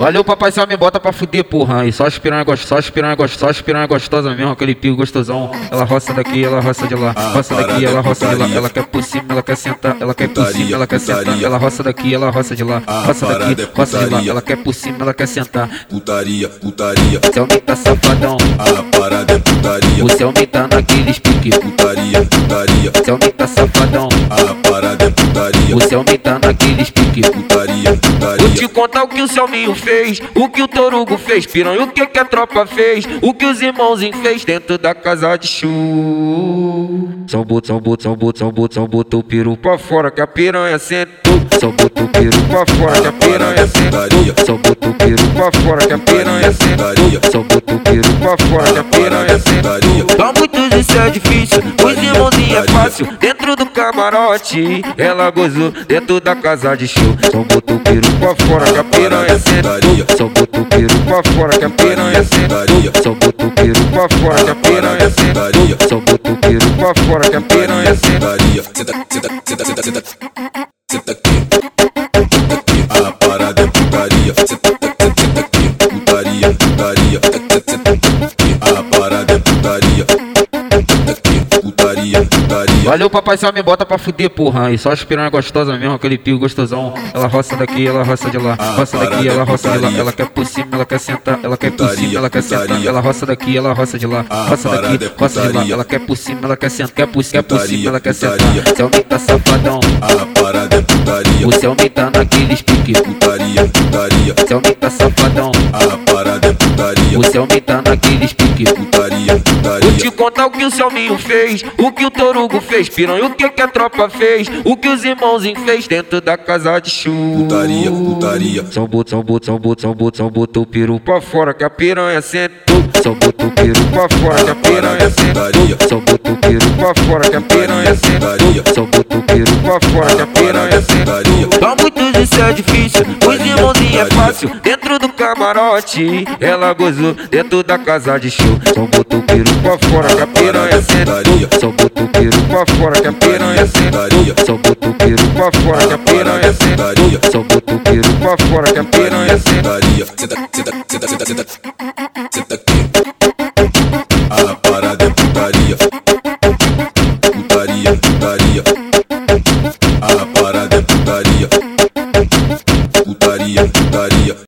Valeu, papai, só me bota pra fuder, porra. E só as piranha gostosa, só as gostosa, só as piranha gostosa mesmo, aquele pico gostosão. Ela roça daqui, ela roça de lá. Roça daqui, ela roça de lá. Ela quer por cima, ela quer sentar. Ela quer por cima, ela quer sentar. Ela roça daqui, ela roça de lá. Roça daqui, roça de lá. Ela quer por cima, ela quer sentar. Putaria, putaria. Seu me tá safadão. A parada é putaria. O seu me tá naqueles pique. Putaria, putaria. Seu me tá safadão. A parada é putaria. O me tá naqueles pique. Putaria, Vou te putaria. contar o que o Selminho fez, o que o Torugo fez, piranha, o que, que a tropa fez, o que os irmãozinhos fez dentro da casa de chu. Só botou, só botou, só botou, só botou, só botou o peru pra fora que a piranha sentou. Só botou o peru pra fora que a piranha sentou. Só botou o peru pra fora que a piranha sentou. Só botou o peru pra fora que a piranha sentou. Pra muitos isso é difícil, os irmãozinhos é fácil. Dentro do camarote, ela gozou dentro da casa de show. Só botou o peru pra fora que a piranha sentou. Só botou o peru pra fora que a piranha sentou. Só botou o peru pra fora que a piranha sentou. Só botou o peru pra fora que a piranha. Senta, senta, senta, senta, senta. Senta Putaria. Valeu, papai, só me bota pra fuder, porra. E só as piranha gostosa mesmo, aquele pico gostosão. Ela roça daqui, ela roça de lá. Roça daqui, ela roça de lá. Ela quer por cima, ela quer sentar. Ela quer por cima, ela quer sentar. Ela roça daqui, ela roça de lá. Roça daqui, roça de lá. Ela quer por cima, ela quer sentar. Quer por quer por cima, ela quer sentar. Seu me tá safadão. A parada é putaria. O seu me tá naqueles pique. Putaria, putaria. Seu me tá safadão. A parada é. O seu me tá naqueles pique. Putaria, Vou putaria. te contar o que o Selminho fez, o que o Torugo fez, piranha, o que, que a tropa fez, o que os irmãozinhos fez dentro da casa de chu. Putaria, putaria. Só botou, só botou, só botou, só botou, só botou o peru pra fora que a piranha sentou. Só botou o peru pra fora que a piranha sentou. Só botou o peru pra fora que a piranha sentou. Só botou o peru pra fora que a piranha sentou. Pra muitos isso é difícil, os irmãozinhos é fácil. Dentro do camarote, ela gozou dentro da casa de show. Só botou o peru pra fora que a piranha sentou. Só botou o peru pra fora que a piranha sentou. Só botou o peru pra fora que a piranha sentou. Só botou o peru pra fora que a piranha sentou. Putaria. Senta, senta, senta, senta, senta.